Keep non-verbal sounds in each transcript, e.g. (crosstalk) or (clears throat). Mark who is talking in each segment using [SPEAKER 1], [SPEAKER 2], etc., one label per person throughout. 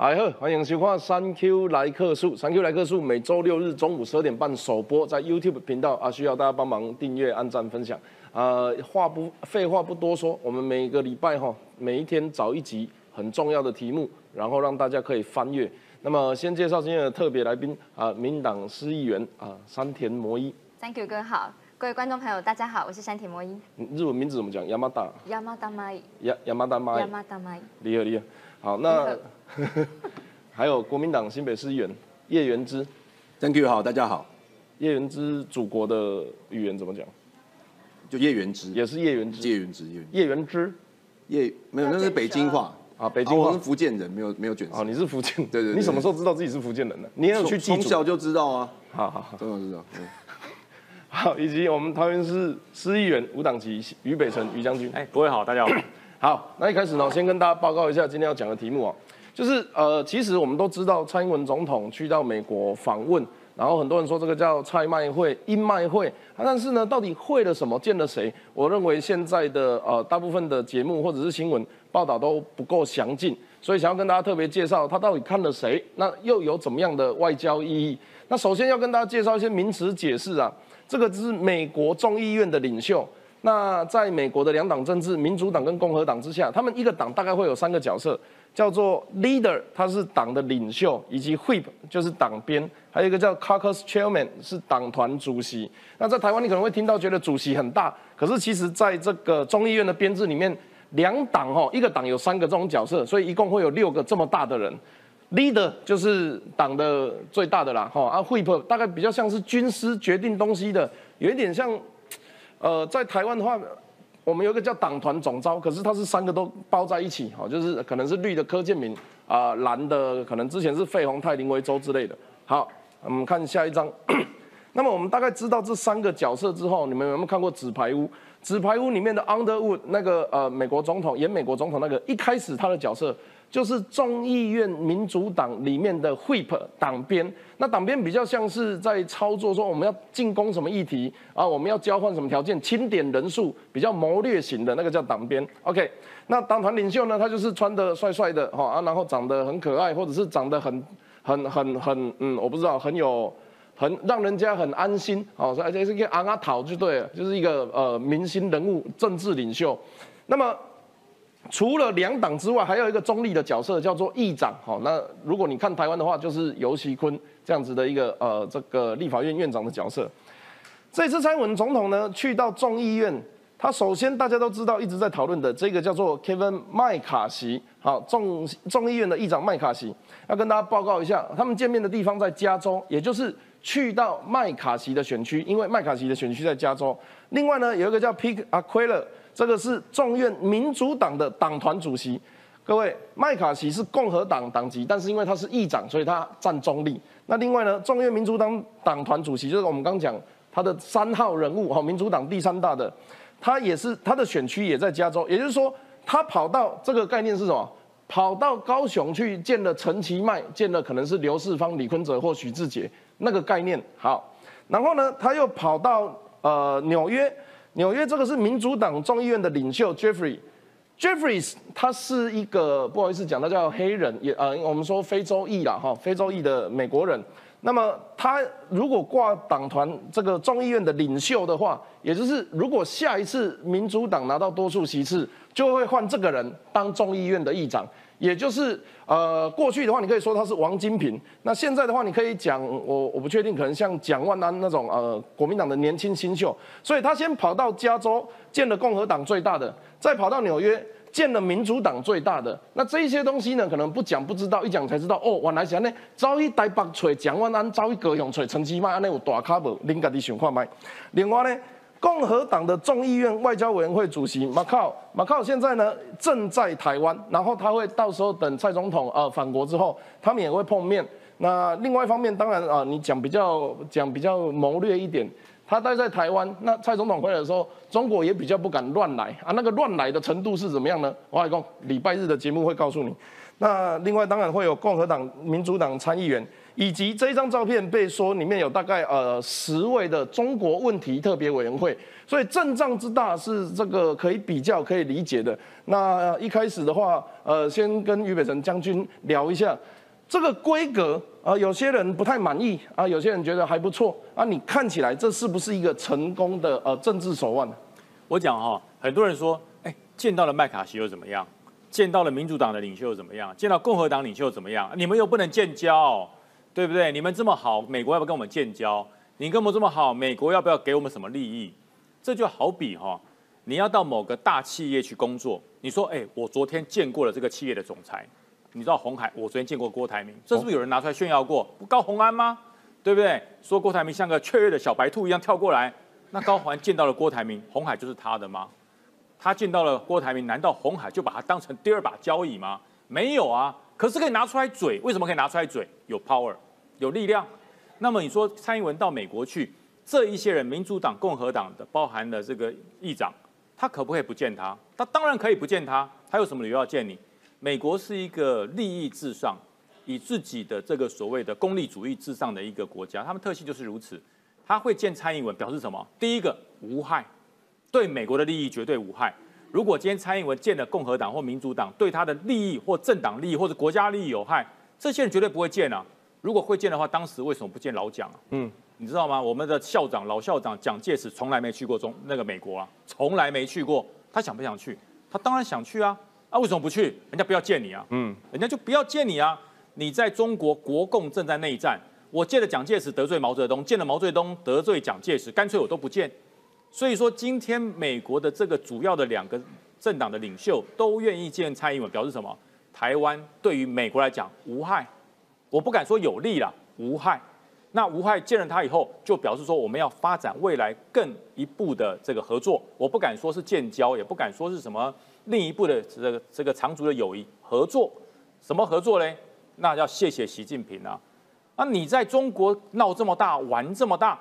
[SPEAKER 1] 大家好，欢迎收看《三 Q 来客数》。三 Q 来客数每周六日中午十二点半首播，在 YouTube 频道啊，需要大家帮忙订阅、按赞、分享。啊，话不废话不多说，我们每个礼拜哈，每一天找一集很重要的题目，然后让大家可以翻阅。那么先介绍今天的特别来宾啊，民党司议员啊，山田摩一。
[SPEAKER 2] Thank you 哥好，各位观众朋友大家好，我是山田摩一。
[SPEAKER 1] 日文名字怎么讲？亚麻达。
[SPEAKER 2] 亚麻达麦。
[SPEAKER 1] 亚亚麻达麦。
[SPEAKER 2] 亚麻达麦。
[SPEAKER 1] 厉害厉害。好，那 (laughs) 还有国民党新北市议员叶元之
[SPEAKER 3] ，Thank you，好，大家好。
[SPEAKER 1] 叶元之祖国的语言怎么讲？
[SPEAKER 3] 就叶元之，
[SPEAKER 1] 也是叶元之。
[SPEAKER 3] 叶元之，
[SPEAKER 1] 叶元之，
[SPEAKER 3] 叶没有，那是北京话
[SPEAKER 1] 啊，北京话。
[SPEAKER 3] 我是福建人，没有没有卷舌。
[SPEAKER 1] 哦，你是福建？
[SPEAKER 3] 对对。
[SPEAKER 1] 你什么时候知道自己是福建人的？你也有去
[SPEAKER 3] 从小就知道啊。
[SPEAKER 1] 好好好，
[SPEAKER 3] 真的知道。(laughs)
[SPEAKER 1] 好，以及我们桃园市市议员吴党籍于北辰于将军。
[SPEAKER 4] 哎，各位好，大家好。(coughs)
[SPEAKER 1] 好，那一开始呢，先跟大家报告一下今天要讲的题目啊，就是呃，其实我们都知道蔡英文总统去到美国访问，然后很多人说这个叫蔡卖会、英卖会，但是呢，到底会了什么、见了谁？我认为现在的呃大部分的节目或者是新闻报道都不够详尽，所以想要跟大家特别介绍他到底看了谁，那又有怎么样的外交意义？那首先要跟大家介绍一些名词解释啊，这个是美国众议院的领袖。那在美国的两党政治，民主党跟共和党之下，他们一个党大概会有三个角色，叫做 leader，他是党的领袖，以及 whip 就是党鞭，还有一个叫 caucus chairman 是党团主席。那在台湾你可能会听到觉得主席很大，可是其实在这个众议院的编制里面，两党哈一个党有三个这种角色，所以一共会有六个这么大的人。leader 就是党的最大的啦，哈啊 whip 大概比较像是军师决定东西的，有一点像。呃，在台湾的话，我们有一个叫党团总招，可是它是三个都包在一起，哈，就是可能是绿的柯建明啊，蓝的可能之前是费鸿泰、林维洲之类的。好，我们看下一张。(clears throat) 那么我们大概知道这三个角色之后，你们有没有看过《纸牌屋》？《纸牌屋》里面的 Underwood 那个呃美国总统演美国总统那个，一开始他的角色。就是众议院民主党里面的 whip 党鞭，那党鞭比较像是在操作，说我们要进攻什么议题啊，我们要交换什么条件，清点人数，比较谋略型的那个叫党鞭。OK，那党团领袖呢，他就是穿的帅帅的哈啊，然后长得很可爱，或者是长得很很很很嗯，我不知道，很有很让人家很安心好，而且是一个阿阿讨就对了，就是一个呃明星人物、政治领袖。那么。除了两党之外，还有一个中立的角色，叫做议长。好，那如果你看台湾的话，就是尤其坤这样子的一个呃这个立法院院长的角色。这次蔡英文总统呢去到众议院，他首先大家都知道一直在讨论的这个叫做 Kevin 麦卡锡。好，众众议院的议长麦卡锡要跟大家报告一下，他们见面的地方在加州，也就是去到麦卡锡的选区，因为麦卡锡的选区在加州。另外呢，有一个叫 Pick Aquila。这个是众院民主党的党团主席，各位，麦卡锡是共和党党籍，但是因为他是议长，所以他占中立。那另外呢，众院民主党党团主席就是我们刚讲他的三号人物哈，民主党第三大的，他也是他的选区也在加州，也就是说他跑到这个概念是什么？跑到高雄去见了陈其迈，见了可能是刘世芳、李坤哲或许志杰那个概念。好，然后呢，他又跑到呃纽约。纽约这个是民主党众议院的领袖 Jeffrey，Jeffrey 他是一个不好意思讲，他叫黑人，也呃我们说非洲裔啦哈，非洲裔的美国人。那么他如果挂党团这个众议院的领袖的话，也就是如果下一次民主党拿到多数席次，就会换这个人当众议院的议长。也就是呃，过去的话，你可以说他是王金平。那现在的话，你可以讲我我不确定，可能像蒋万安那种呃，国民党的年轻新秀。所以他先跑到加州见了共和党最大的，再跑到纽约见了民主党最大的。那这一些东西呢，可能不讲不知道，一讲才知道哦。原来是呢，早一台北吹蒋万安，早一高雄吹陈其迈，安尼有大卡无？恁家己想看麦。另外呢？共和党的众议院外交委员会主席马考马考现在呢正在台湾，然后他会到时候等蔡总统呃返国之后，他们也会碰面。那另外一方面，当然啊，你讲比较讲比较谋略一点，他待在台湾，那蔡总统回来的时候，中国也比较不敢乱来啊。那个乱来的程度是怎么样呢？我讲礼拜日的节目会告诉你。那另外当然会有共和党、民主党参议员，以及这一张照片被说里面有大概呃十位的中国问题特别委员会，所以阵仗之大是这个可以比较可以理解的。那一开始的话，呃，先跟俞北辰将军聊一下这个规格啊，有些人不太满意啊，有些人觉得还不错啊，你看起来这是不是一个成功的呃政治手腕？
[SPEAKER 4] 我讲哈，很多人说，哎，见到了麦卡锡又怎么样？见到了民主党的领袖又怎么样？见到共和党领袖又怎么样？你们又不能建交，对不对？你们这么好，美国要不要跟我们建交？你跟我们这么好，美国要不要给我们什么利益？这就好比哈，你要到某个大企业去工作，你说，哎，我昨天见过了这个企业的总裁，你知道红海，我昨天见过郭台铭，这是不是有人拿出来炫耀过？不高红安吗？对不对？说郭台铭像个雀跃的小白兔一样跳过来。那高环见到了郭台铭，红海就是他的吗？他见到了郭台铭，难道红海就把他当成第二把交椅吗？没有啊，可是可以拿出来嘴，为什么可以拿出来嘴？有 power，有力量。那么你说蔡英文到美国去，这一些人，民主党、共和党的，包含了这个议长，他可不可以不见他？他当然可以不见他，他有什么理由要见你？美国是一个利益至上，以自己的这个所谓的功利主义至上的一个国家，他们特性就是如此。他会见蔡英文，表示什么？第一个无害，对美国的利益绝对无害。如果今天蔡英文见了共和党或民主党，对他的利益或政党利益或者国家利益有害，这些人绝对不会见啊。如果会见的话，当时为什么不见老蒋啊？嗯，你知道吗？我们的校长老校长蒋介石从来没去过中那个美国啊，从来没去过。他想不想去？他当然想去啊。啊，为什么不去？人家不要见你啊。嗯，人家就不要见你啊。你在中国国共正在内战。我见了蒋介石得罪毛泽东，见了毛泽东得罪蒋介石，干脆我都不见。所以说，今天美国的这个主要的两个政党的领袖都愿意见蔡英文，表示什么？台湾对于美国来讲无害，我不敢说有利了，无害。那无害见了他以后，就表示说我们要发展未来更一步的这个合作。我不敢说是建交，也不敢说是什么另一步的这个这个长足的友谊合作。什么合作嘞？那要谢谢习近平啊。那你在中国闹这么大，玩这么大，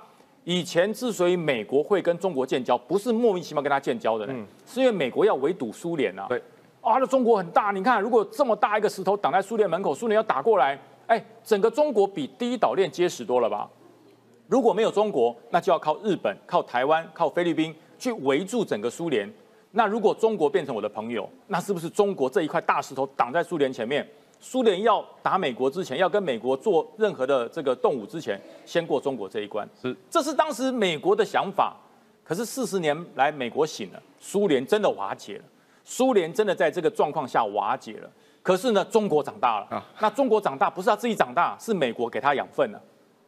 [SPEAKER 4] 以前之所以美国会跟中国建交，不是莫名其妙跟他建交的，嗯，是因为美国要围堵苏联啊。
[SPEAKER 1] 对，
[SPEAKER 4] 啊，那中国很大，你看，如果这么大一个石头挡在苏联门口，苏联要打过来，哎，整个中国比第一岛链结实多了吧？如果没有中国，那就要靠日本、靠台湾、靠菲律宾去围住整个苏联。那如果中国变成我的朋友，那是不是中国这一块大石头挡在苏联前面？苏联要打美国之前，要跟美国做任何的这个动武之前，先过中国这一关。
[SPEAKER 1] 是，
[SPEAKER 4] 这是当时美国的想法。可是四十年来，美国醒了，苏联真的瓦解了，苏联真的在这个状况下瓦解了。可是呢，中国长大了啊。那中国长大不是他自己长大，是美国给他养分了。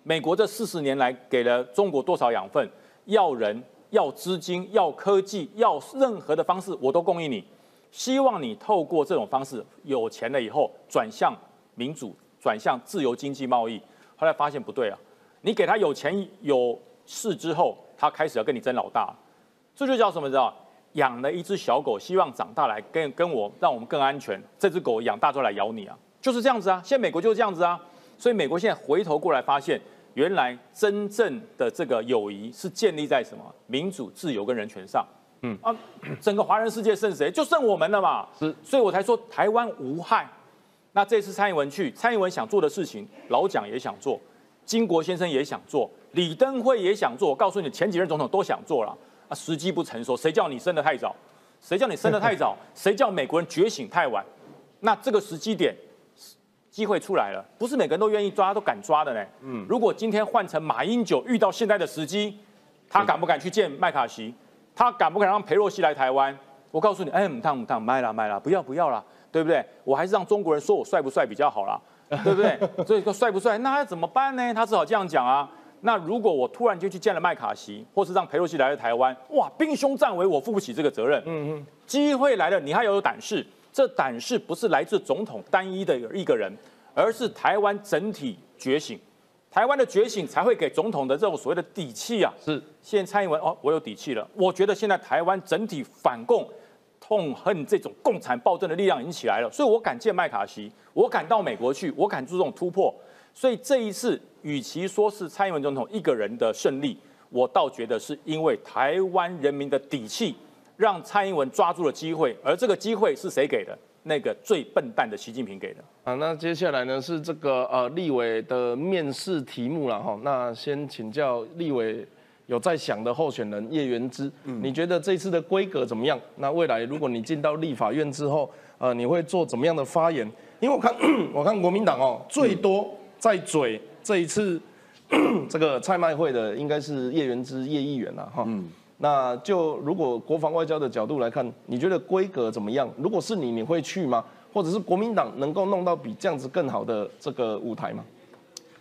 [SPEAKER 4] 美国这四十年来给了中国多少养分？要人，要资金，要科技，要任何的方式，我都供应你。希望你透过这种方式有钱了以后转向民主，转向自由经济贸易。后来发现不对啊，你给他有钱有势之后，他开始要跟你争老大，这就叫什么？知道？养了一只小狗，希望长大来跟跟我，让我们更安全。这只狗养大之后来咬你啊，就是这样子啊。现在美国就是这样子啊。所以美国现在回头过来发现，原来真正的这个友谊是建立在什么？民主、自由跟人权上。嗯啊，(clears throat) 整个华人世界剩谁？就剩我们了嘛。是，所以我才说台湾无害。那这次蔡英文去，蔡英文想做的事情，老蒋也想做，金国先生也想做，李登辉也想做。我告诉你，前几任总统都想做了啊，时机不成熟。谁叫你生得太早？谁叫你生得太早？(laughs) 谁叫美国人觉醒太晚？那这个时机点，机会出来了，不是每个人都愿意抓，都敢抓的呢。嗯，如果今天换成马英九遇到现在的时机，他敢不敢去见麦卡锡？他敢不敢让裴洛西来台湾？我告诉你，哎，唔烫唔烫，卖啦卖啦，不要不要啦，对不对？我还是让中国人说我帅不帅比较好啦，(laughs) 对不对？所以说帅不帅，那要怎么办呢？他只好这样讲啊。那如果我突然就去见了麦卡锡，或是让裴洛西来了台湾，哇，兵凶战危，我负不起这个责任。嗯嗯，机会来了，你还要有胆识。这胆识不是来自总统单一的一个人，而是台湾整体觉醒。台湾的觉醒才会给总统的这种所谓的底气啊！
[SPEAKER 1] 是，
[SPEAKER 4] 现在蔡英文哦，我有底气了。我觉得现在台湾整体反共、痛恨这种共产暴政的力量已经起来了，所以我敢见麦卡锡，我敢到美国去，我敢做这种突破。所以这一次，与其说是蔡英文总统一个人的胜利，我倒觉得是因为台湾人民的底气，让蔡英文抓住了机会。而这个机会是谁给的？那个最笨蛋的习近平给的。
[SPEAKER 1] 啊，那接下来呢是这个呃立委的面试题目了哈。那先请教立委有在想的候选人叶元之，你觉得这次的规格怎么样？那未来如果你进到立法院之后，呃，你会做怎么样的发言？因为我看 (clears throat) 我看国民党哦，最多在嘴这一次 (clears throat) 这个蔡麦会的应该是叶元之叶议员了哈。那就如果国防外交的角度来看，你觉得规格怎么样？如果是你，你会去吗？或者是国民党能够弄到比这样子更好的这个舞台吗？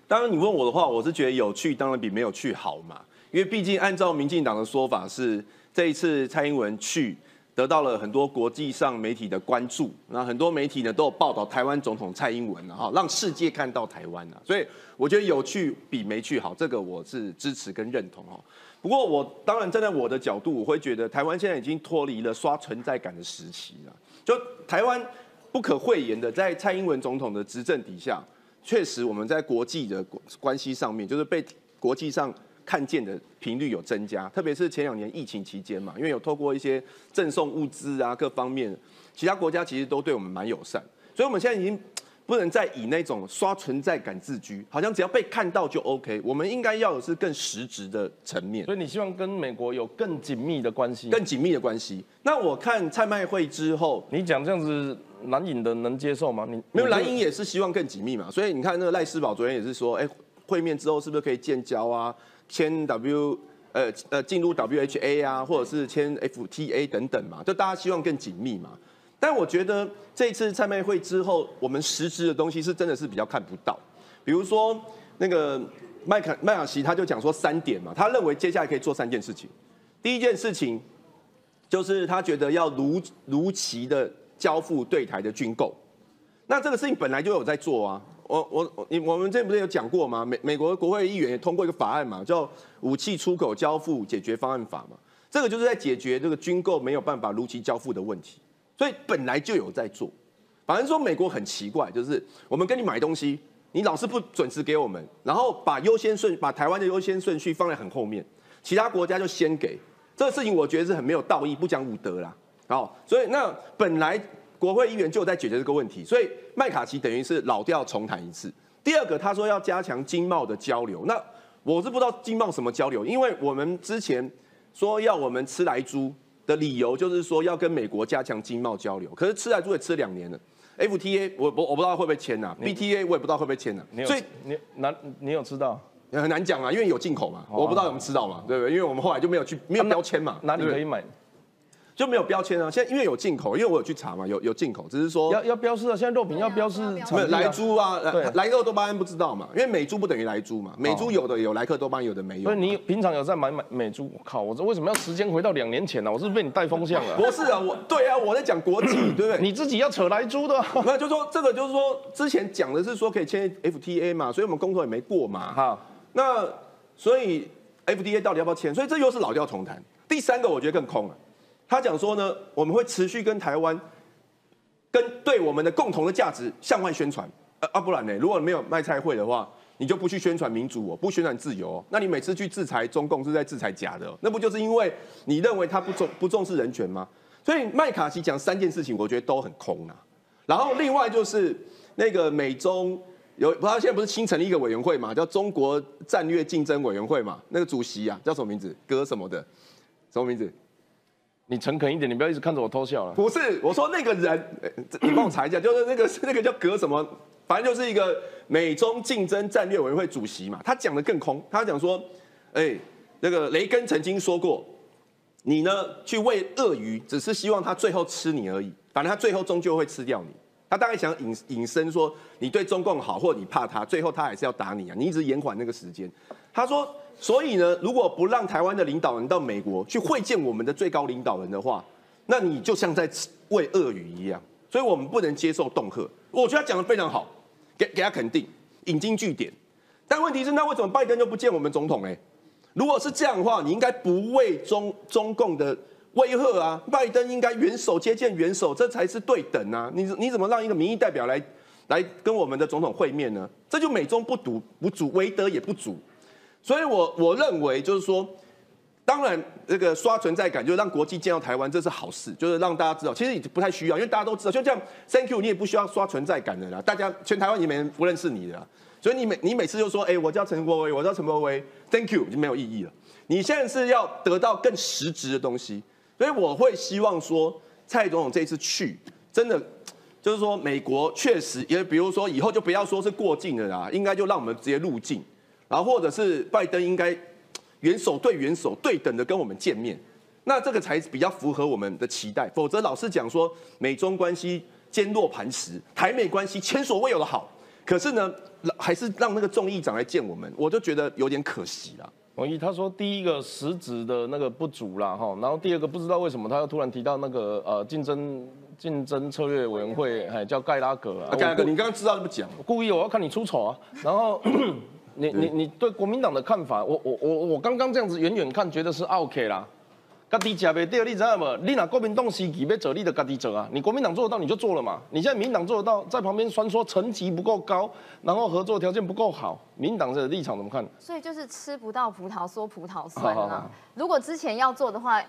[SPEAKER 3] 当然，你问我的话，我是觉得有去当然比没有去好嘛。因为毕竟按照民进党的说法是，这一次蔡英文去得到了很多国际上媒体的关注，那很多媒体呢都有报道台湾总统蔡英文啊，哈，让世界看到台湾啊。所以我觉得有去比没去好，这个我是支持跟认同哦。不过我当然站在我的角度，我会觉得台湾现在已经脱离了刷存在感的时期了，就台湾。不可讳言的，在蔡英文总统的执政底下，确实我们在国际的关系上面，就是被国际上看见的频率有增加。特别是前两年疫情期间嘛，因为有透过一些赠送物资啊，各方面，其他国家其实都对我们蛮友善。所以我们现在已经不能再以那种刷存在感自居，好像只要被看到就 OK。我们应该要的是更实质的层面。
[SPEAKER 1] 所以你希望跟美国有更紧密的关系，
[SPEAKER 3] 更紧密的关系。那我看蔡麦会之后，
[SPEAKER 1] 你讲这样子。蓝营的能接受吗？你
[SPEAKER 3] 没有蓝营也是希望更紧密嘛，所以你看那个赖世宝昨天也是说，哎，会面之后是不是可以建交啊，签 W 呃呃进入 WHA 啊，或者是签 FTA 等等嘛，就大家希望更紧密嘛。但我觉得这次蔡妹会之后，我们实质的东西是真的是比较看不到，比如说那个麦克麦卡锡他就讲说三点嘛，他认为接下来可以做三件事情，第一件事情就是他觉得要如如期的。交付对台的军购，那这个事情本来就有在做啊。我我你我们这不是有讲过吗？美美国国会议员也通过一个法案嘛，叫武器出口交付解决方案法嘛。这个就是在解决这个军购没有办法如期交付的问题，所以本来就有在做。反正说美国很奇怪，就是我们跟你买东西，你老是不准时给我们，然后把优先顺把台湾的优先顺序放在很后面，其他国家就先给。这个事情我觉得是很没有道义，不讲武德啦。好，所以那本来国会议员就在解决这个问题，所以麦卡锡等于是老调重弹一次。第二个，他说要加强经贸的交流，那我是不知道经贸什么交流，因为我们之前说要我们吃来猪的理由就是说要跟美国加强经贸交流，可是吃来住也吃两年了，FTA 我我我不知道会不会签呐，BTA 我也不知道会不会签呐，
[SPEAKER 1] 所以你难你有知道？
[SPEAKER 3] 很难讲啊，因为有进口嘛，我不知道有没有吃到嘛，对不对？因为我们后来就没有去没有标签嘛，
[SPEAKER 1] 哪里可以买？
[SPEAKER 3] 就没有标签啊！现在因为有进口，因为我有去查嘛，有有进口，只是说
[SPEAKER 1] 要要标示啊。现在肉品要标示，
[SPEAKER 3] 没有莱猪啊，来莱克多巴胺不知道嘛？因为美猪不等于莱猪嘛，美猪有的有莱克多巴胺，有的没有。
[SPEAKER 1] 所以你平常有在买买美猪？我靠！我这为什么要时间回到两年前呢？我是被你带风向了。(laughs)
[SPEAKER 3] 不是啊，我对啊，我在讲国际，(clears throat) 对不对？
[SPEAKER 1] 你自己要扯莱猪的，(laughs)
[SPEAKER 3] 没有，就说这个就是说之前讲的是说可以签 FTA 嘛，所以我们工作也没过嘛。哈，那所以 FTA 到底要不要签？所以这又是老调重弹。第三个我觉得更空了。他讲说呢，我们会持续跟台湾，跟对我们的共同的价值向外宣传。呃，啊，不然呢？如果没有卖菜会的话，你就不去宣传民主哦，不宣传自由哦。那你每次去制裁中共是在制裁假的，那不就是因为你认为他不重不重视人权吗？所以麦卡锡讲三件事情，我觉得都很空啊。然后另外就是那个美中有，他现在不是新成立一个委员会嘛，叫中国战略竞争委员会嘛，那个主席啊叫什么名字？哥什么的？什么名字？
[SPEAKER 1] 你诚恳一点，你不要一直看着我偷笑了。
[SPEAKER 3] 不是，我说那个人，你帮我查一下，就是那个那个叫格什么，反正就是一个美中竞争战略委员会主席嘛。他讲的更空，他讲说，哎，那个雷根曾经说过，你呢去喂鳄鱼，只是希望他最后吃你而已，反正他最后终究会吃掉你。他大概想隐隐申说，你对中共好，或你怕他，最后他还是要打你啊，你一直延缓那个时间。他说。所以呢，如果不让台湾的领导人到美国去会见我们的最高领导人的话，那你就像在喂鳄鱼一样。所以我们不能接受恫吓。我觉得他讲的非常好，给给他肯定，引经据典。但问题是，那为什么拜登就不见我们总统？哎，如果是这样的话，你应该不为中中共的威吓啊。拜登应该元首接见元首，这才是对等啊。你你怎么让一个民意代表来来跟我们的总统会面呢？这就美中不足不足，为德也不足。所以，我我认为就是说，当然，这个刷存在感，就是让国际见到台湾，这是好事，就是让大家知道，其实已经不太需要，因为大家都知道，就这样，Thank you，你也不需要刷存在感的啦，大家全台湾也没人不认识你的，所以你每你每次就说，哎、我叫陈国威，我叫陈国威，Thank you，就没有意义了。你现在是要得到更实质的东西，所以我会希望说，蔡总统这次去，真的就是说，美国确实也，比如说以后就不要说是过境的啦，应该就让我们直接入境，然后或者是拜登应该元首对元首对等的跟我们见面，那这个才比较符合我们的期待。否则老是讲说美中关系坚若磐石，台美关系前所未有的好，可是呢，还是让那个众议长来见我们，我就觉得有点可惜了。
[SPEAKER 1] 王毅他说，第一个实质的那个不足啦，哈，然后第二个不知道为什么他又突然提到那个呃竞争竞争策略委员会，哎叫盖拉格啊，
[SPEAKER 3] 啊，盖拉
[SPEAKER 1] 格
[SPEAKER 3] 你刚刚知道就不讲，
[SPEAKER 1] 故意我要看你出丑啊，然后 (coughs) 你你你对国民党的看法，我我我我刚刚这样子远远看觉得是 OK 啦。家己吃袂到，你知道吗？你拿国民党时期要做，你就家己做啊。你国民党做得到，你就做了嘛。你现在民进党做得到，在旁边酸说层级不够高，然后合作条件不够好，民进党的立场怎么看？
[SPEAKER 2] 所以就是吃不到葡萄说葡萄酸啊
[SPEAKER 1] 好好好。
[SPEAKER 2] 如果之前要做的话，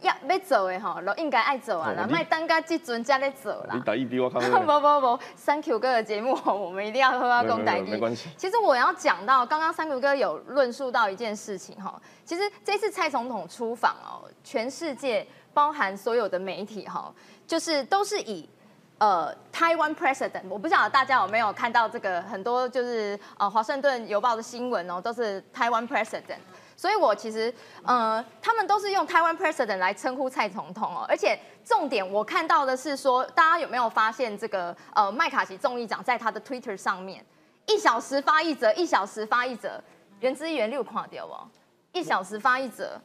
[SPEAKER 2] 要要走的哈，都应该爱走啊，那卖单个这阵才在走
[SPEAKER 1] 你
[SPEAKER 2] 啦。
[SPEAKER 1] 打一比我看
[SPEAKER 2] 不不不，Thank you 哥的节目，我们一定要喝到公台
[SPEAKER 1] 没关系。
[SPEAKER 2] 其实我要讲到，刚刚三谷哥有论述到一件事情哈，其实这次蔡总统出访哦，全世界包含所有的媒体哈，就是都是以。呃，台湾 president，我不晓得大家有没有看到这个很多就是呃华盛顿邮报的新闻哦，都是台湾 president，所以我其实呃他们都是用台湾 president 来称呼蔡总统哦，而且重点我看到的是说，大家有没有发现这个呃麦卡锡众议长在他的 Twitter 上面一小时发一则，一小时发一则，原汁原六垮掉哦，一小时发一则，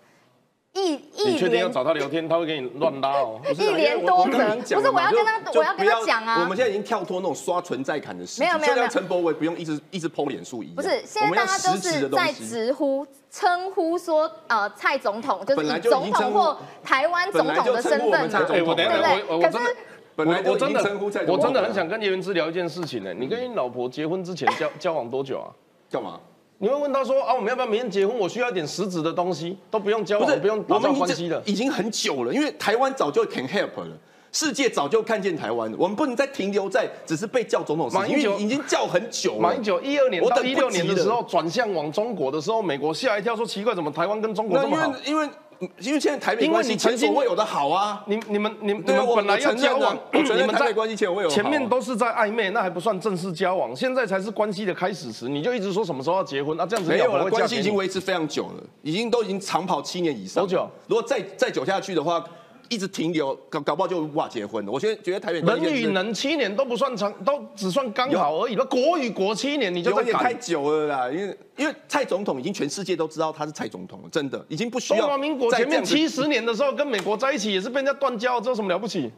[SPEAKER 2] 一一
[SPEAKER 1] 你确定要找他聊天，他会给你乱拉哦？(laughs)
[SPEAKER 2] 一连
[SPEAKER 3] 因为我我
[SPEAKER 2] 多则
[SPEAKER 3] 刚刚已经讲
[SPEAKER 2] 不是我要跟他我要跟他讲啊
[SPEAKER 3] 我们现在已经跳脱那种刷存在感的事情，
[SPEAKER 2] 没有没有没有
[SPEAKER 3] 陈柏伟不用一直一直剖脸书一样，
[SPEAKER 2] 不是，现
[SPEAKER 3] 我们要
[SPEAKER 2] 在大家都是在
[SPEAKER 3] 的东西。
[SPEAKER 2] 直呼称呼说，呃，蔡总统就是以总统或台湾总
[SPEAKER 3] 本来就
[SPEAKER 2] 统的身份嘛，
[SPEAKER 3] 蔡总统
[SPEAKER 1] 哎我等一下
[SPEAKER 2] 对不对？
[SPEAKER 1] 我我真的
[SPEAKER 2] 可是
[SPEAKER 3] 本来就已经
[SPEAKER 1] 我我真的
[SPEAKER 3] 称呼蔡总统
[SPEAKER 1] 我真的很想跟叶元之聊一件事情呢。你跟你老婆结婚之前交交往多久啊？
[SPEAKER 3] 干嘛？
[SPEAKER 1] 你会问他说啊，我们要不要明天结婚？我需要一点实质的东西，都不用交往，
[SPEAKER 3] 不，
[SPEAKER 1] 不用打造关系的。
[SPEAKER 3] 已经很久了，因为台湾早就 can help 了。世界早就看见台湾了，我们不能再停留在只是被叫总统
[SPEAKER 1] 马英九
[SPEAKER 3] 因为已经叫很久了。
[SPEAKER 1] 马英九一二年
[SPEAKER 3] 我等不
[SPEAKER 1] 到一六年的时候转向往中国的时候，美国吓一跳，说奇怪，怎么台湾跟中国这么好
[SPEAKER 3] 为？因为因为现在台美
[SPEAKER 1] 因为
[SPEAKER 3] 关系
[SPEAKER 1] 你
[SPEAKER 3] 前所未有的好啊。
[SPEAKER 1] 你你们你你
[SPEAKER 3] 对啊我
[SPEAKER 1] 们本来要交往，
[SPEAKER 3] 我承认
[SPEAKER 1] 你们
[SPEAKER 3] 台美关系前所未有
[SPEAKER 1] 前面都是在暧昧，那还不算正式交往，现在才是关系的开始时，你就一直说什么时候要结婚啊？这样子
[SPEAKER 3] 没有，了，关系已经维持非常久了，已经都已经长跑七年以上。
[SPEAKER 1] 多久？
[SPEAKER 3] 如果再再久下去的话，一直停留，搞搞不好就无法结婚了。我现在觉得台北关系是
[SPEAKER 1] 人与人七年都不算长，都只算刚好而已。那国与国七年，你就在
[SPEAKER 3] 有点太。久了啦，因为因为蔡总统已经全世界都知道他是蔡总统了，真的已经不需要。
[SPEAKER 1] 中华民国前面
[SPEAKER 3] 七
[SPEAKER 1] 七十年的时候跟美国在一起，也是被人家断交，这有什么了不起？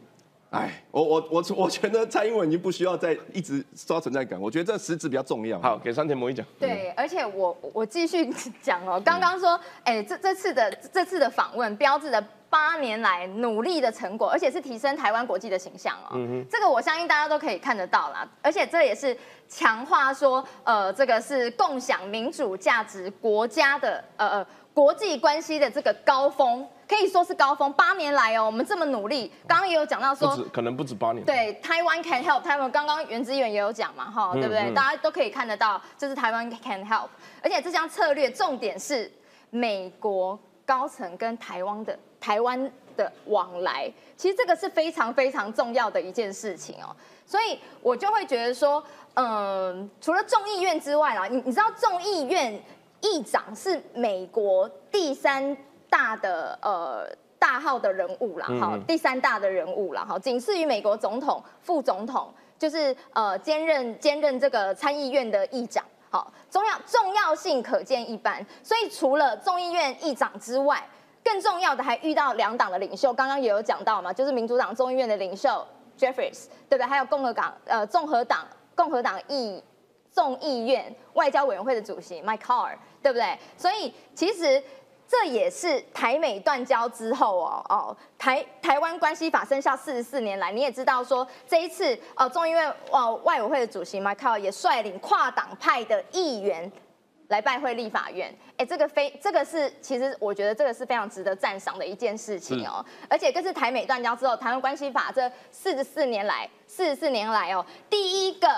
[SPEAKER 3] 哎，我我我我觉得蔡英文已经不需要再一直刷存在感，我觉得这实质比较重要。
[SPEAKER 1] 好，给山田魔一讲。
[SPEAKER 2] 对，而且我我继续讲哦，刚刚说，哎，这这次的这次的访问标志着八年来努力的成果，而且是提升台湾国际的形象哦。这个我相信大家都可以看得到啦，而且这也是强化说，呃，这个是共享民主价值国家的呃呃国际关系的这个高峰，可以说是高峰。八年来哦，我们这么努力，刚刚也有讲到说，，
[SPEAKER 1] 可能不止八年。
[SPEAKER 2] 对，台湾 can help，台湾刚刚原子远也有讲嘛，哈，对不对？
[SPEAKER 1] 嗯
[SPEAKER 2] 大家都可以看得到，这是台湾 can help，而且这项策略重点是美国高层跟台湾的台湾的往来，其实这个是非常非常重要的一件事情哦。所以我就会觉得说，嗯、除了众议院之外啦，你你知道众议院议长是美国第三大的呃大号的人物啦，好、第三大的人物啦，哈，仅次于美国总统、副总统，就是呃兼任兼任这个参议院的议长，好，重要重要性可见一斑。所以除了众议院议长之外，更重要的还遇到两党的领袖，刚刚也有讲到嘛，就是民主党众议院的领袖 Jeffries，对不对？还有共和党呃共和党共和党议众议院外交委员会的主席 Mike Carr，对不对？所以其实。这也是台美断交之后哦哦，台台湾关系法生效四十四年来，你也知道说这一次呃众议院哦外委会的主席 Mike Carr 也率领跨党派的议员来拜会立法院，哎，这个非这个是其实我觉得这个是非常值得赞赏的一件事情哦，而且更是台美断交之后，台湾关系法这四十四年来，四十四年来哦，第一个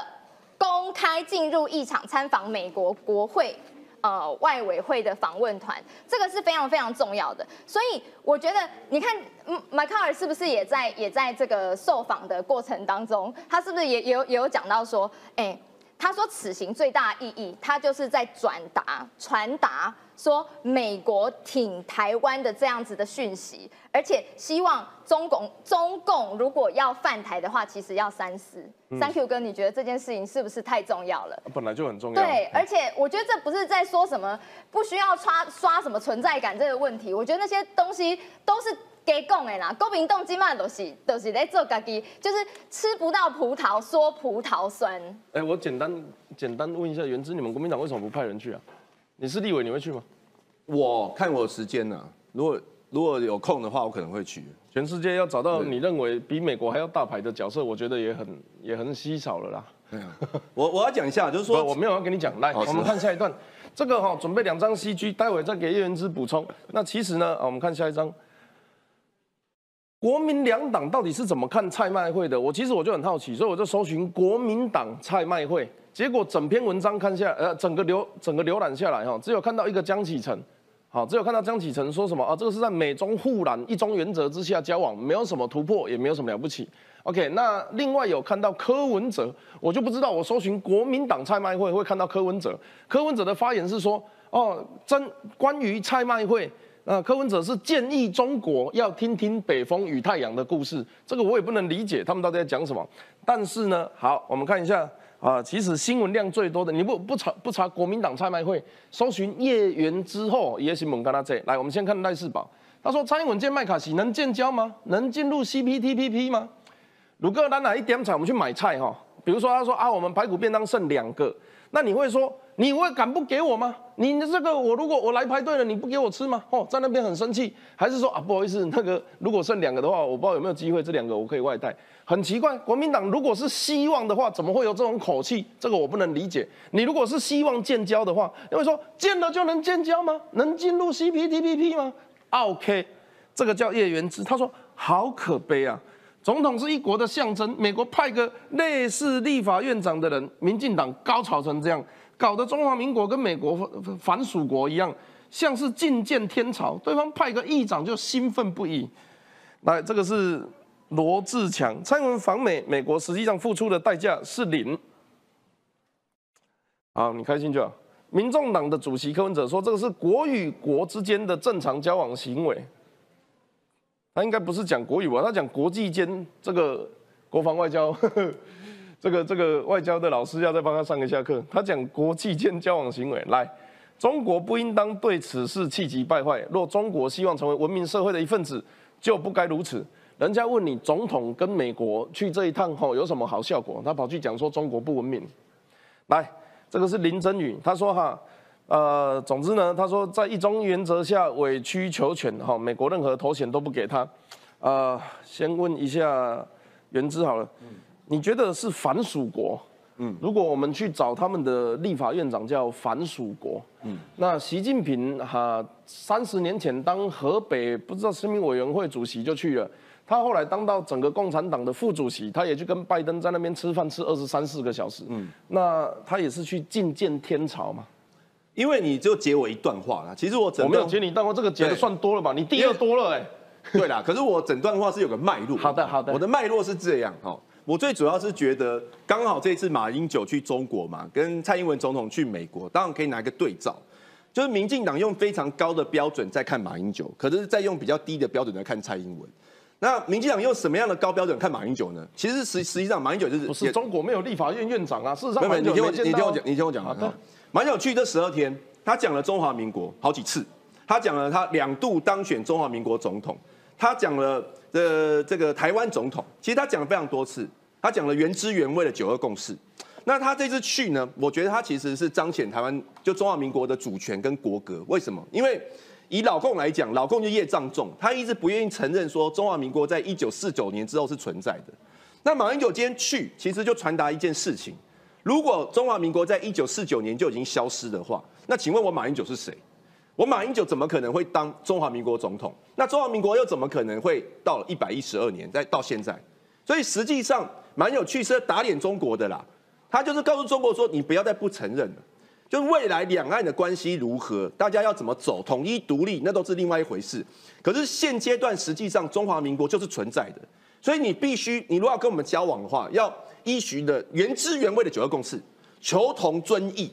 [SPEAKER 2] 公开进入一场参访美国国会。呃，外委会的访问团，这个是非常非常重要的。所以我觉得，你看，嗯，迈克尔是不是也在也在这个受访的过程当中，他是不是也有也有讲到说，哎，他说此行最大意义，他就是在转达传达。说美国挺台湾的这样子的讯息，而且希望中共中共如果要犯台的话，其实要三思。Thank you 哥，你觉得这件事情是不是太重要了？
[SPEAKER 1] 本来就很重要。
[SPEAKER 2] 对，而且我觉得这不是在说什么不需要刷刷什么存在感这个问题，我觉得那些东西都是给讲的啦。公民动机嘛，都是都是在做家己，就是吃不到葡萄说葡萄酸。
[SPEAKER 1] 哎，我简单简单问一下原之，你们国民党为什么不派人去啊？你是立委，你会去吗？
[SPEAKER 3] 我看我时间呢，如果如果有空的话，我可能会去。
[SPEAKER 1] 全世界要找到你认为比美国还要大牌的角色，我觉得也很也很稀少了啦。
[SPEAKER 3] 我我要讲一下，就是说
[SPEAKER 1] 我没有要跟你讲，来，我们看下一段。这个哈，准备两张 CG，待会再给叶元之补充。那其实呢，我们看下一张。国民两党到底是怎么看蔡麦会的？我其实我就很好奇，所以我就搜寻国民党蔡麦会。结果整篇文章看下，呃，整个浏整个浏览下来哈，只有看到一个江启臣，好，只有看到江启臣说什么啊？这个是在美中互染一中原则之下交往，没有什么突破，也没有什么了不起。OK，那另外有看到柯文哲，我就不知道，我搜寻国民党蔡麦会会看到柯文哲，柯文哲的发言是说，哦，真关于蔡麦会，那，柯文哲是建议中国要听听北风与太阳的故事，这个我也不能理解他们到底在讲什么。但是呢，好，我们看一下。啊，其实新闻量最多的，你不不查不查国民党蔡麦会，搜寻叶元之后也是猛跟他这。来，我们先看赖世宝，他说蔡英文见麦卡锡能建交吗？能进入 CPTPP 吗？鲁哥，咱哪一点菜？我们去买菜哈。比如说他说啊，我们排骨便当剩两个。那你会说，你会敢不给我吗？你的这个我如果我来排队了，你不给我吃吗？哦，在那边很生气，还是说啊，不好意思，那个如果剩两个的话，我不知道有没有机会，这两个我可以外带。很奇怪，国民党如果是希望的话，怎么会有这种口气？这个我不能理解。你如果是希望建交的话，因为说建了就能建交吗？能进入 CPTPP 吗？OK，这个叫叶元之，他说好可悲啊。总统是一国的象征，美国派个类似立法院长的人，民进党高潮成这样，搞得中华民国跟美国反属国一样，像是觐见天朝。对方派个议长就兴奋不已。来，这个是罗志强，蔡英文访美，美国实际上付出的代价是零。好，你开心就好。民众党的主席柯文哲说，这个是国与国之间的正常交往行为。他应该不是讲国语吧？他讲国际间这个国防外交，(laughs) 这个这个外交的老师要再帮他上一下课。他讲国际间交往行为，来，中国不应当对此事气急败坏。若中国希望成为文明社会的一份子，就不该如此。人家问你，总统跟美国去这一趟后有什么好效果？他跑去讲说中国不文明。来，这个是林真宇，他说哈。呃，总之呢，他说在一中原则下委曲求全，哈，美国任何头衔都不给他。呃，先问一下原之好了，你觉得是反蜀国？嗯，如果我们去找他们的立法院长叫反蜀国，嗯，那习近平哈三十年前当河北不知道市民委员会主席就去了，他后来当到整个共产党的副主席，他也去跟拜登在那边吃饭吃二十三四个小时，嗯，那他也是去觐见天朝嘛。
[SPEAKER 3] 因为你就截我一段话啦，其实我整
[SPEAKER 1] 我没有截你一段话，这个截的算多了吧？你第二多了哎。
[SPEAKER 3] 对啦，可是我整段话是有个脉络。
[SPEAKER 1] 好的好的，
[SPEAKER 3] 我的脉络是这样哈。我最主要是觉得，刚好这次马英九去中国嘛，跟蔡英文总统去美国，当然可以拿一个对照，就是民进党用非常高的标准在看马英九，可是再用比较低的标准在看蔡英文。那民进党用什么样的高标准看马英九呢？其实实实际上马英九就是
[SPEAKER 1] 不是中国没有立法院院长啊？事实上，
[SPEAKER 3] 没有，你听我你听我讲，你听我讲啊。马英九去这十二天。他讲了中华民国好几次，他讲了他两度当选中华民国总统，他讲了的这个台湾总统，其实他讲了非常多次，他讲了原汁原味的九二共识。那他这次去呢，我觉得他其实是彰显台湾就中华民国的主权跟国格。为什么？因为以老共来讲，老共就业障重，他一直不愿意承认说中华民国在一九四九年之后是存在的。那马英九今天去，其实就传达一件事情。如果中华民国在一九四九年就已经消失的话，那请问我马英九是谁？我马英九怎么可能会当中华民国总统？那中华民国又怎么可能会到了一百一十二年再到现在？所以实际上蛮有趣，是打脸中国的啦。他就是告诉中国说，你不要再不承认了。就是未来两岸的关系如何，大家要怎么走，统一独立，那都是另外一回事。可是现阶段实际上中华民国就是存在的，所以你必须，你如果要跟我们交往的话，要依循的原汁原味的九二共识，求同尊异，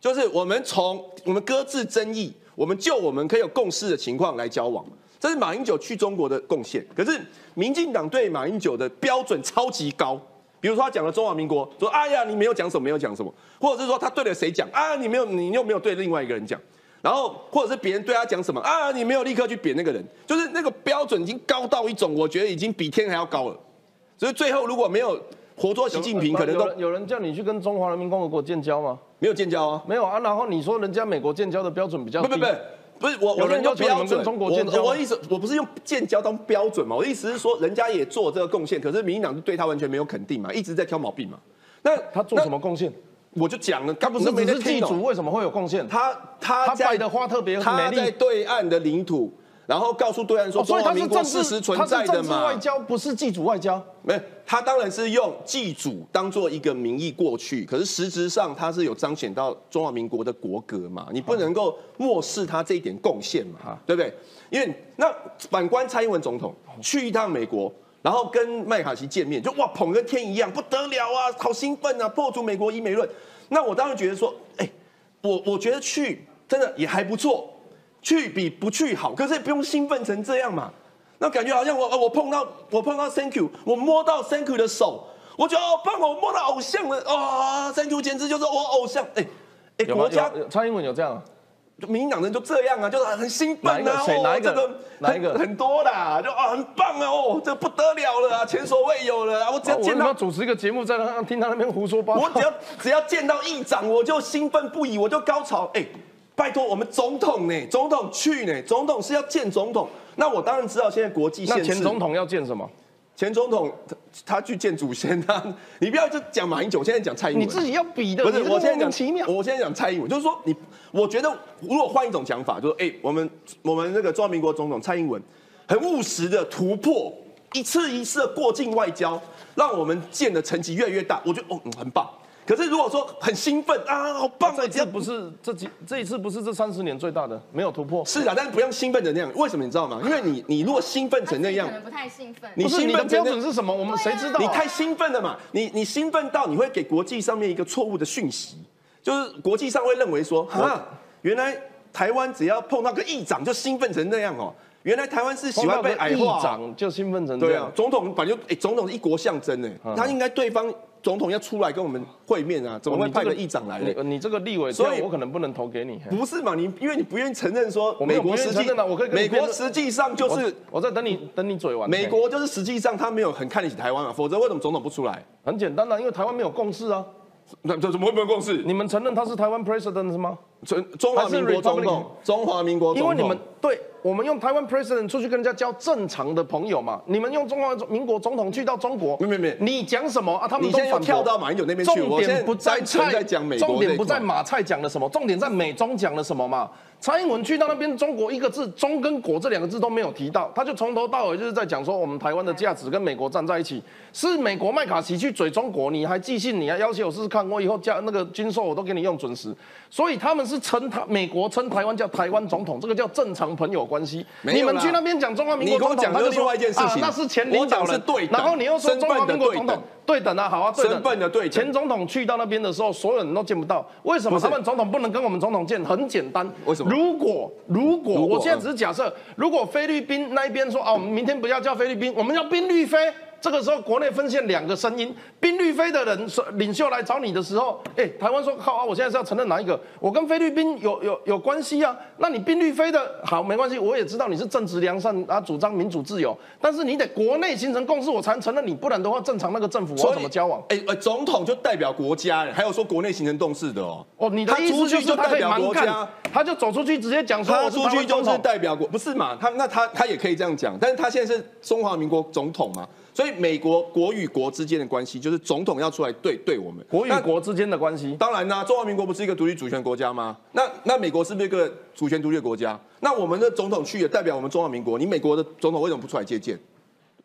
[SPEAKER 3] 就是我们从我们搁置争议，我们就我们可以有共识的情况来交往。这是马英九去中国的贡献。可是民进党对马英九的标准超级高。比如说他讲了中华民国，说哎呀你没有讲什么没有讲什么，或者是说他对了谁讲啊你没有你又没有对另外一个人讲，然后或者是别人对他讲什么啊你没有立刻去贬那个人，就是那个标准已经高到一种我觉得已经比天还要高了，所以最后如果没有活捉习近平，可能都
[SPEAKER 1] 有人叫你去跟中华人民共和国建交吗？
[SPEAKER 3] 没有建交啊，
[SPEAKER 1] 没有啊，然后你说人家美国建交的标准比较低，
[SPEAKER 3] 不不不。不是我，
[SPEAKER 1] 有人要求你们跟中国建交。
[SPEAKER 3] 我意思，我不是用建交当标准嘛。我的意思是说，人家也做这个贡献，可是民进党对他完全没有肯定嘛，一直在挑毛病嘛。
[SPEAKER 1] 那他做什么贡献？
[SPEAKER 3] 我就讲了，
[SPEAKER 1] 他不是只是祭祖，为什么会有贡献？
[SPEAKER 3] 他
[SPEAKER 1] 他他拜的花特别美丽，
[SPEAKER 3] 在对岸的领土。然后告诉对岸说，中华民国事实存在的嘛？
[SPEAKER 1] 外交不是祭祖外交，
[SPEAKER 3] 没，他当然是用祭祖当做一个名义过去，可是实质上他是有彰显到中华民国的国格嘛？你不能够漠视他这一点贡献嘛？对不对？因为那反观蔡英文总统去一趟美国，然后跟麦卡锡见面，就哇捧跟天一样，不得了啊，好兴奋啊，破除美国医美论。那我当然觉得说，哎，我我觉得去真的也还不错。去比不去好，可是也不用兴奋成这样嘛？那感觉好像我我碰到我碰到 Thank you，我摸到 Thank you 的手，我觉得哦棒，我摸到偶像了啊！Thank you 简直就是我偶像。哎
[SPEAKER 1] 哎，国家蔡英文有这样，
[SPEAKER 3] 民进党人就这样啊，就是很兴奋啊！
[SPEAKER 1] 谁哪一个？哪一个？
[SPEAKER 3] 很多的，就啊很棒啊！哦，这不得了了啊，前所未有了啊！我只要见到
[SPEAKER 1] 主持一个节目，在那听他那边胡说八道，
[SPEAKER 3] 我只要只要见到议长，我就兴奋不已，我就高潮哎。拜托，我们总统呢？总统去呢？总统是要见总统。那我当然知道现在国际那
[SPEAKER 1] 前总统要见什么？
[SPEAKER 3] 前总统他他去见祖先他 (laughs) 你不要就讲马英九，现在讲蔡英文。
[SPEAKER 1] 你自己要比的。
[SPEAKER 3] 不是，我现在讲
[SPEAKER 1] 奇妙。
[SPEAKER 3] 我现在讲蔡英文，就是说你，我觉得如果换一种讲法，就是哎，我们我们那个中华民国总统蔡英文，很务实的突破一次一次的过境外交，让我们见的成绩越来越大。我觉得哦，很棒。可是如果说很兴奋啊，好棒啊！
[SPEAKER 1] 这不是这几这一次不是这三十年最大的没有突破。
[SPEAKER 3] 是啊，但是不用兴奋的那样。为什么你知道吗？因为你你如果兴奋成那样，
[SPEAKER 2] 可能不太兴奋。
[SPEAKER 1] 你兴奋标准是什么？我们谁知道？
[SPEAKER 3] 你太兴奋了嘛？你你兴奋到你会给国际上面一个错误的讯息，就是国际上会认为说啊，原来台湾只要碰到个议长就兴奋成那样哦。原来台湾是喜欢被矮化，
[SPEAKER 1] 议长就兴奋成这样。
[SPEAKER 3] 总统本来就哎，总统是一国象征哎，他应该对方。总统要出来跟我们会面啊？怎么会派个议长来？
[SPEAKER 1] 你你这个立委，所以我可能不能投给你。
[SPEAKER 3] 不是嘛？你因为你不愿意承认说美国实际
[SPEAKER 1] 的，我可以
[SPEAKER 3] 美国实际上就是
[SPEAKER 1] 我在等你等你嘴完。
[SPEAKER 3] 美国就是实际上他没有很看得起台湾嘛，否则为什么总统不出来？
[SPEAKER 1] 很简单啊，因为台湾没有共识啊。
[SPEAKER 3] 那这怎么会没有共识？
[SPEAKER 1] 你们承认他是台湾 president 是吗？
[SPEAKER 3] 中中华民国总统，中华民国总统。
[SPEAKER 1] 因为你们对。我们用台湾 president 出去跟人家交正常的朋友嘛？你们用中华民国总统去到中国，
[SPEAKER 3] 没没没，
[SPEAKER 1] 你讲什么啊？他们都反
[SPEAKER 3] 跳到马英九那边去。
[SPEAKER 1] 重点不在
[SPEAKER 3] 蔡，
[SPEAKER 1] 重点不在马蔡讲了什么，重点在美中讲了什么嘛？蔡英文去到那边，中国一个字“中”跟“国”这两个字都没有提到，他就从头到尾就是在讲说我们台湾的价值跟美国站在一起。是美国麦卡锡去嘴中国，你还寄信，你还要求我试试看，我以后加那个军售我都给你用准时。所以他们是称他美国称台湾叫台湾总统，这个叫正常朋友关系。你们去那边讲中华民国总统，他就说啊，那是前领导人。然后你又说中华民国总统对等啊，好啊，对等。前总统去到那边的时候，所有人都见不到。为什么他们总统不能跟我们总统见？很简单，
[SPEAKER 3] 为什么？
[SPEAKER 1] 如果如果我现在只是假设，如果菲律宾那一边说哦，明天不要叫菲律宾，我们要宾律菲。这个时候，国内分现两个声音，宾律菲的人说领袖来找你的时候，哎，台湾说好啊，我现在是要承认哪一个？我跟菲律宾有有有关系啊？那你宾律菲的好没关系，我也知道你是正直良善啊，主张民主自由，但是你得国内形成共识，我才能承认你，不然的话，正常那个政府我怎么交往？
[SPEAKER 3] 哎呃，总统就代表国家，还有说国内形成共识的哦。
[SPEAKER 1] 哦，你的意思就是他可以蛮干，他就走出去直接讲说，
[SPEAKER 3] 他出去就是代表国，不是嘛？他那他他也可以这样讲，但是他现在是中华民国总统嘛？所以美国国与国之间的关系，就是总统要出来对对我们
[SPEAKER 1] 国与
[SPEAKER 3] 那
[SPEAKER 1] 国之间的关系，
[SPEAKER 3] 当然啦、中华民国不是一个独立主权国家吗？那那美国是不是一个主权独立的国家？那我们的总统去也代表我们中华民国，你美国的总统为什么不出来接见？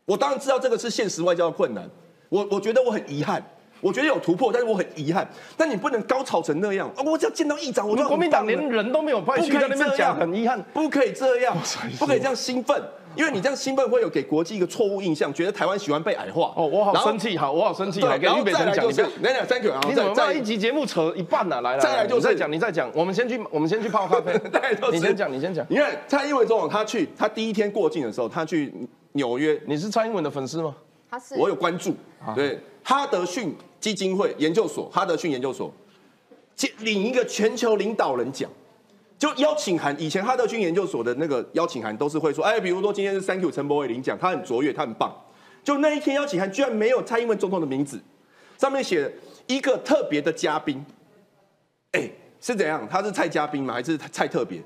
[SPEAKER 3] 我当然知道这个是现实外交的困难，我我觉得我很遗憾，我觉得有突破，但是我很遗憾。但你不能高潮成那样啊！我只要见到议长，我
[SPEAKER 1] 国民党连人都没有派
[SPEAKER 3] 不可以
[SPEAKER 1] 去在那边
[SPEAKER 3] 这样
[SPEAKER 1] 讲，很遗憾。
[SPEAKER 3] 不可以这样，不可以这样兴奋，因为你这样兴奋会有给国际一个错误印象，觉得台湾喜欢被矮化。
[SPEAKER 1] 哦，我好生气，好，我好生气，
[SPEAKER 3] 对，
[SPEAKER 1] 好，给
[SPEAKER 3] 然
[SPEAKER 1] 北辰讲，
[SPEAKER 3] 再来就是
[SPEAKER 1] 你不要，
[SPEAKER 3] 等等，thank you，
[SPEAKER 1] 你怎么
[SPEAKER 3] 再
[SPEAKER 1] 把一集节目扯一半呢？来来，
[SPEAKER 3] 再来就是
[SPEAKER 1] 你再讲，你再讲，我们先去，我们先去泡咖啡 (laughs)
[SPEAKER 3] 再来就是。
[SPEAKER 1] 你先讲，你先讲。
[SPEAKER 3] 你看蔡英文总统他去，他第一天过境的时候，他去纽约，
[SPEAKER 1] 你是蔡英文的粉丝吗？
[SPEAKER 2] 他是
[SPEAKER 3] 我有关注，对哈德逊基金会研究所，哈德逊研究所领一个全球领导人奖，就邀请函。以前哈德逊研究所的那个邀请函都是会说，哎，比如说今天是 Thank you 陈柏伟领奖，他很卓越，他很棒。就那一天邀请函居然没有蔡英文总统的名字，上面写一个特别的嘉宾，哎，是怎样？他是蔡嘉宾吗？还是蔡特别？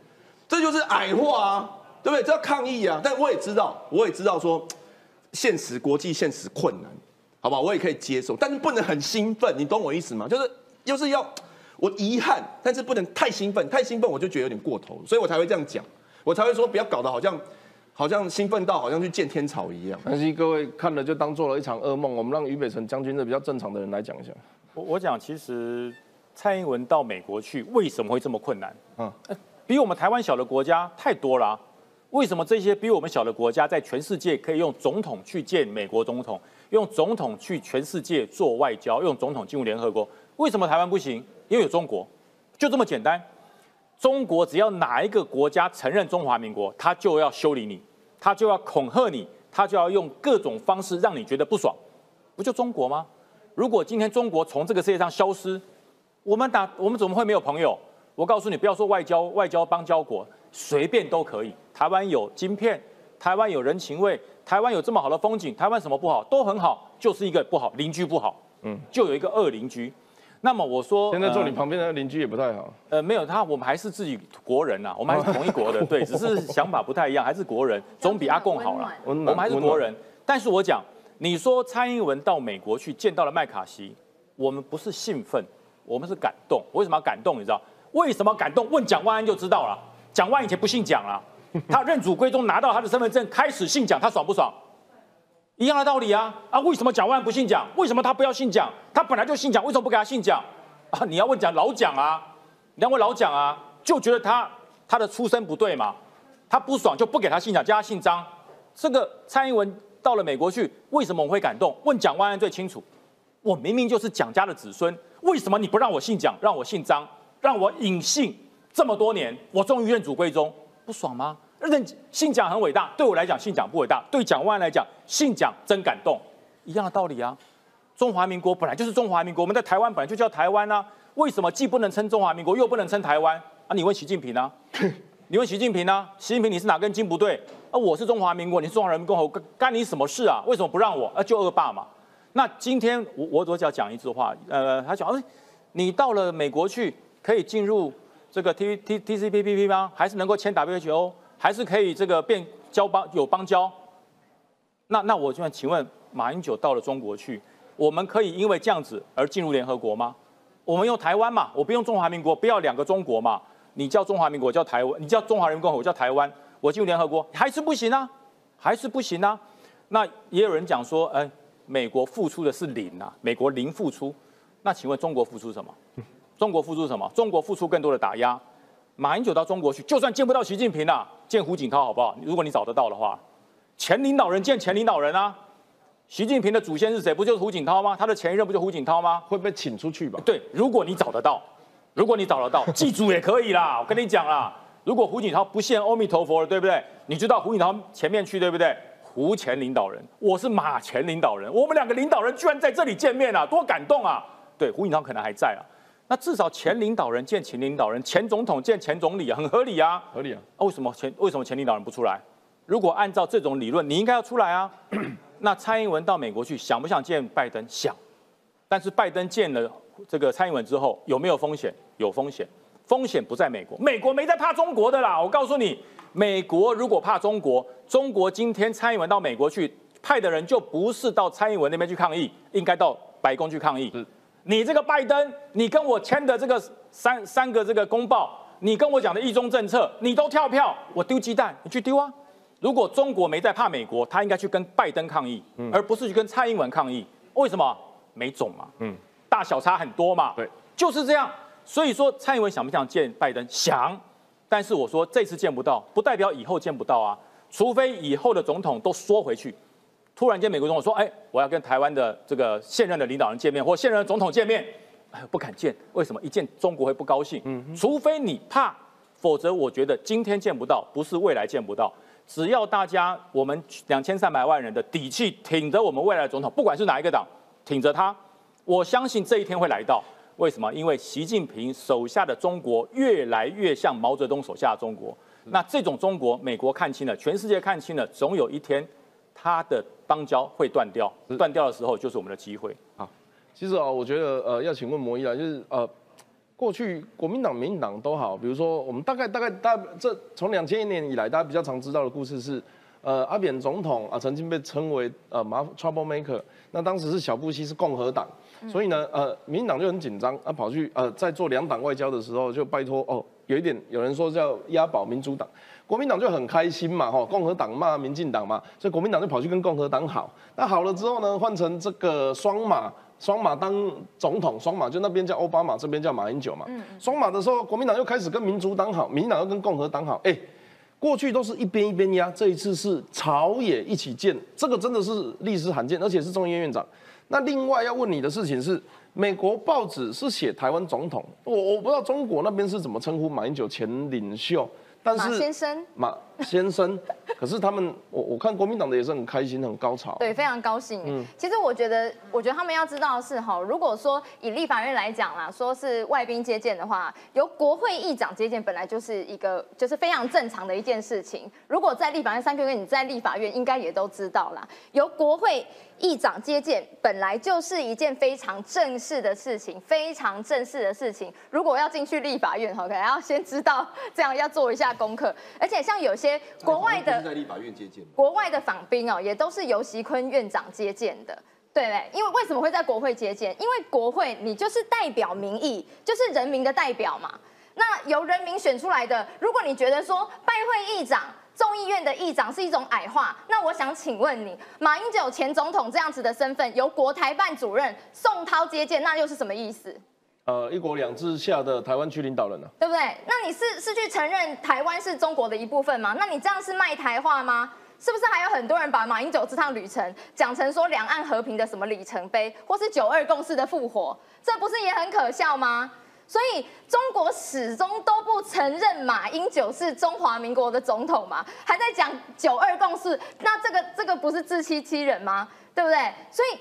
[SPEAKER 3] 这就是矮化啊，对不对？这要抗议啊！但我也知道，我也知道说。现实国际现实困难，好不好，我也可以接受，但是不能很兴奋，你懂我意思吗？就是又是要我遗憾，但是不能太兴奋，太兴奋我就觉得有点过头，所以我才会这样讲，我才会说不要搞得好像好像兴奋到好像去见天草一样。
[SPEAKER 1] 但是各位看了就当做了一场噩梦。我们让俞北辰将军这比较正常的人来讲一下。
[SPEAKER 4] 我我讲，其实蔡英文到美国去为什么会这么困难？
[SPEAKER 1] 嗯
[SPEAKER 4] 嗯，比我们台湾小的国家太多了啊、为什么这些比我们小的国家在全世界可以用总统去见美国总统，用总统去全世界做外交，用总统进入联合国？为什么台湾不行？因为有中国，就这么简单。中国只要哪一个国家承认中华民国，他就要修理你，他就要恐吓你，他就要用各种方式让你觉得不爽，不就中国吗？如果今天中国从这个世界上消失，我们打我们怎么会没有朋友？我告诉你，不要说外交，外交邦交国随便都可以。台湾有晶片，台湾有人情味，台湾有这么好的风景，台湾什么不好都很好，就是一个不好邻居不好，嗯，就有一个恶邻居。那么我说，
[SPEAKER 1] 现在坐你
[SPEAKER 4] 呃
[SPEAKER 1] 旁边的邻居也不太好。
[SPEAKER 4] 呃，没有他，我们还是自己国人呐、我们还是同一国的，(laughs) 对，只是想法不太一样，还是国人，总比阿贡好了。我们还是国人，但是我讲，你说蔡英文到美国去见到了麦卡锡，我们不是兴奋，我们是感动。为什么要感动？你知道为什么感动？问蒋万安就知道了。蒋万安以前不姓蒋啊，(laughs) 他认祖归宗，拿到他的身份证，开始姓蒋，他爽不爽？一样的道理啊啊！为什么蒋万安不姓蒋？为什么他不要姓蒋？他本来就姓蒋，为什么不给他姓蒋？啊，你要问蒋老蒋啊，你要问老蒋啊，就觉得他他的出身不对嘛，他不爽就不给他姓蒋，叫他姓张。这个蔡英文到了美国去，为什么我会感动？问蒋万安最清楚。我明明就是蒋家的子孙，为什么你不让我姓蒋，让我姓张，让我隐姓这么多年？我终于认祖归宗，不爽吗？认信蒋很伟大，对我来讲信蒋不伟大，对蒋万安来讲信蒋真感动，一样的道理啊。中华民国本来就是中华民国，我们在台湾本来就叫台湾啊，为什么既不能称中华民国，又不能称台湾啊？你问习近平啊，(laughs) 你问习近平啊，习近平你是哪根筋不对啊？我是中华民国，你是中华人民共和国，干干你什么事啊？为什么不让我？啊，就恶霸嘛。那今天我我我只要讲一句话，呃，他讲，哎，你到了美国去，可以进入这个 T T T C P P P 吗？还是能够签 WHO？还是可以这个变交邦有邦交？那那我就想请问，马英九到了中国去，我们可以因为这样子而进入联合国吗？我们用台湾嘛，我不用中华民国，不要两个中国嘛。你叫中华民国，我叫台湾；你叫中华人民共和国，我叫台湾。我进入联合国还是不行啊，还是不行啊。那也有人讲说，哎、美国付出的是零啊，美国零付出。那请问中国付出什么？中国付出什么？中国付出更多的打压。马英九到中国去，就算见不到习近平啊，见胡锦涛好不好？如果你找得到的话，前领导人见前领导人啊。习近平的祖先是谁？不就是胡锦涛吗？他的前一任不就胡锦涛吗？
[SPEAKER 1] 会被请出去吧？
[SPEAKER 4] 对，如果你找得到，如果你找得到，祭祖也可以啦。我跟你讲啦，如果胡锦涛不献阿弥陀佛了，对不对？你就到胡锦涛前面去，对不对？胡前领导人，我是马前领导人，我们两个领导人居然在这里见面啊，多感动啊！对，胡锦涛可能还在啊，那至少前领导人见前领导人，前总统见前总理啊，很合理啊。
[SPEAKER 1] 合理啊。
[SPEAKER 4] 啊，为什么前为什么前领导人不出来？如果按照这种理论，你应该要出来啊。那蔡英文到美国去，想不想见拜登？想。但是拜登见了这个蔡英文之后，有没有风险？有风险。风险不在美国，美国没在怕中国的啦。我告诉你，美国如果怕中国，中国今天蔡英文到美国去，派的人就不是到蔡英文那边去抗议，应该到白宫去抗议。你这个拜登，你跟我签的这个三三个这个公报，你跟我讲的一中政策，你都跳票，我丢鸡蛋，你去丢啊！如果中国没在怕美国，他应该去跟拜登抗议，而不是去跟蔡英文抗议。为什么？没种嘛，嗯，大小差很多嘛，
[SPEAKER 1] 对，
[SPEAKER 4] 就是这样。所以说，蔡英文想不想见拜登？想，但是我说这次见不到，不代表以后见不到啊。除非以后的总统都缩回去，突然间美国总统说：“哎，我要跟台湾的这个现任的领导人见面，或现任的总统见面。”哎，不敢见，为什么？一见中国会不高兴。嗯，除非你怕，否则我觉得今天见不到，不是未来见不到。只要大家我们两千三百万人的底气挺着我们未来的总统，不管是哪一个党，挺着他，我相信这一天会来到。为什么？因为习近平手下的中国越来越像毛泽东手下的中国。那这种中国，美国看清了，全世界看清了，总有一天，他的邦交会断掉。断掉的时候，就是我们的机会。
[SPEAKER 1] 好，其实啊，我觉得呃，要请问摩伊啊，就是呃。过去国民党、民进党都好，比如说我们大概大概大这从两千年以来，大家比较常知道的故事是，呃，阿扁总统啊曾经被称为呃麻 trouble maker，那当时是小布希是共和党，所以呢，呃，民进党就很紧张，啊跑去呃在做两党外交的时候就拜托哦，有一点有人说叫押宝民主党，国民党就很开心嘛，哈，共和党骂民进党嘛，所以国民党就跑去跟共和党好，那好了之后呢，换成这个双马。双马当总统，双马就那边叫奥巴马，这边叫马英九嘛。双马的时候，国民党又开始跟民主党好，民进党又跟共和党好。哎，过去都是一边一边压，这一次是朝野一起建，这个真的是历史罕见，而且是众议院院长。那另外要问你的事情是，美国报纸是写台湾总统，我我不知道中国那边是怎么称呼马英九前领袖。
[SPEAKER 2] 马先生，
[SPEAKER 1] 马先生，可是他们，我我看国民党的也是很开心，很高潮，
[SPEAKER 2] 对，非常高兴。嗯，其实我觉得，我觉得他们要知道的是，哈，如果说以立法院来讲啦，说是外宾接见的话，由国会议长接见本来就是一个，就是非常正常的一件事情。如果在立法院三个月，你在立法院应该也都知道啦，由国会。议长接见本来就是一件非常正式的事情，非常正式的事情。如果要进去立法院，哈，可能要先知道这样要做一下功课。而且像有些国外的
[SPEAKER 3] 在立法院接见，
[SPEAKER 2] 国外的访宾哦，也都是由席坤院长接见的，对？因为为什么会在国会接见？因为国会你就是代表民意，就是人民的代表嘛。那由人民选出来的，如果你觉得说拜会议长。众议院的议长是一种矮化，那我想请问你，马英九前总统这样子的身份，由国台办主任宋涛接见，那又是什么意思？
[SPEAKER 1] 呃，一国两制下的台湾区领导人呢？
[SPEAKER 2] 对不对？那你是是去承认台湾是中国的一部分吗？那你这样是卖台话吗？是不是还有很多人把马英九这趟旅程讲成说两岸和平的什么里程碑，或是九二共识的复活？这不是也很可笑吗？所以中国始终都不承认马英九是中华民国的总统嘛，还在讲九二共识，那这个这个不是自欺欺人吗？对不对？所以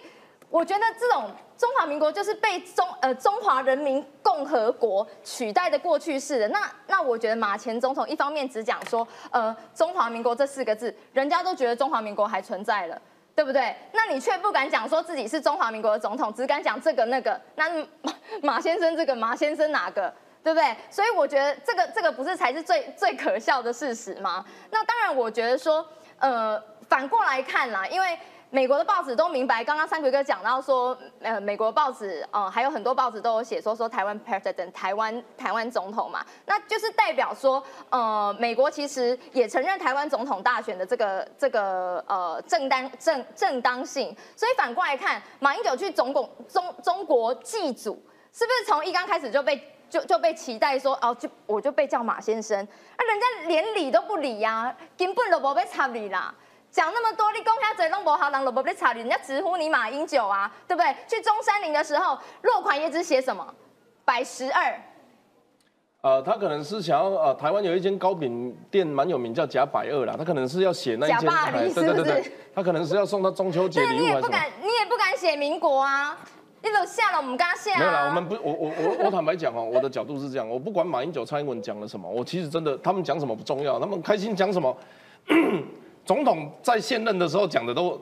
[SPEAKER 2] 我觉得这种中华民国就是被中呃中华人民共和国取代的过去式的。那那我觉得马前总统一方面只讲说呃中华民国这四个字，人家都觉得中华民国还存在了。对不对？那你却不敢讲说自己是中华民国的总统，只敢讲这个那个。那马马先生这个马先生哪个？对不对？所以我觉得这个这个不是才是最最可笑的事实吗？那当然，我觉得说，呃，反过来看啦，因为。美国的报纸都明白，刚刚三奎哥讲到说，呃，美国报纸，呃，还有很多报纸都有写说，说台湾 president，台湾台湾总统嘛，那就是代表说，呃，美国其实也承认台湾总统大选的这个这个呃正当正正当性，所以反过来看，马英九去总共中中国祭祖，是不是从一刚开始就被就就被期待说，哦，就我就被叫马先生，那人家连理都不理呀，根本都不被插理啦。讲那么多，你公开嘴弄不好，人都不被查，人家直呼你马英九啊，对不对？去中山陵的时候，落款也只写什么百十二。
[SPEAKER 1] 呃，他可能是想要呃，台湾有一间糕饼店蛮有名，叫贾百二啦，他可能是要写那一间，
[SPEAKER 2] 对对对对，
[SPEAKER 1] 他可能是要送他中秋节礼物
[SPEAKER 2] 你也不敢，你也不敢写民国啊，你都下了，我们刚刚下。
[SPEAKER 1] 没有啦，我们不，我我我我坦白讲哦，我的角度是这样，我不管马英九、蔡英文讲了什么，我其实真的他们讲什么不重要，他们开心讲什么。总统在现任的时候讲的都，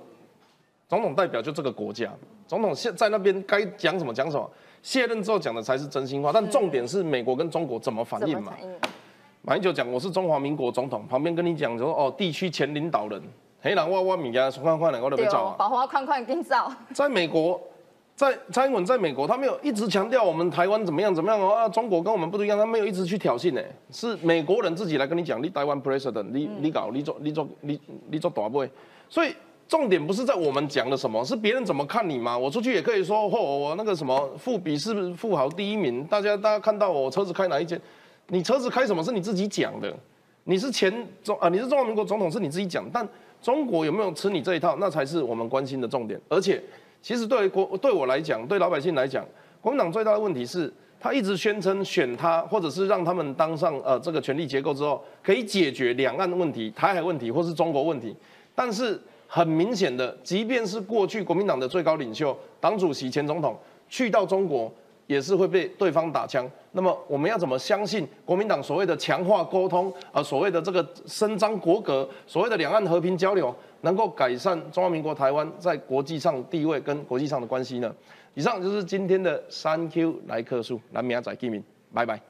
[SPEAKER 1] 总统代表就这个国家，总统现在那边该讲什么讲什么，卸任之后讲的才是真心话。但重点是美国跟中国怎么反应嘛？马英九讲我是中华民国总统，旁边跟你讲说哦地区前领导人，黑人我我物件看看的我都
[SPEAKER 2] 对哦
[SPEAKER 1] 要走啊，。
[SPEAKER 2] 把花框框定造，
[SPEAKER 1] 在美国，在蔡英文在美国，他没有一直强调我们台湾怎么样怎么样哦啊，中国跟我们不一样，他没有一直去挑衅呢，是美国人自己来跟你讲，你台湾 president，你你搞你做你做你你做大位，所以重点不是在我们讲的什么，是别人怎么看你嘛。我出去也可以说，嚯、我那个什么富比是不是富豪第一名？大家大家看到我车子开哪一间，你车子开什么是你自己讲的，你是前中啊，你是中华民国总统是你自己讲，但中国有没有吃你这一套，那才是我们关心的重点。而且，其实对国对我来讲，对老百姓来讲，国民党最大的问题是，他一直宣称选他，或者是让他们当上呃这个权力结构之后，可以解决两岸问题、台海问题或是中国问题。但是很明显的，即便是过去国民党的最高领袖、党主席、前总统去到中国，也是会被对方打枪。那么我们要怎么相信国民党所谓的强化沟通，呃，所谓的这个伸张国格，所谓的两岸和平交流，能够改善中华民国台湾在国际上地位跟国际上的关系呢？以上就是今天的三 Q 来客数，南明仔记名，拜拜。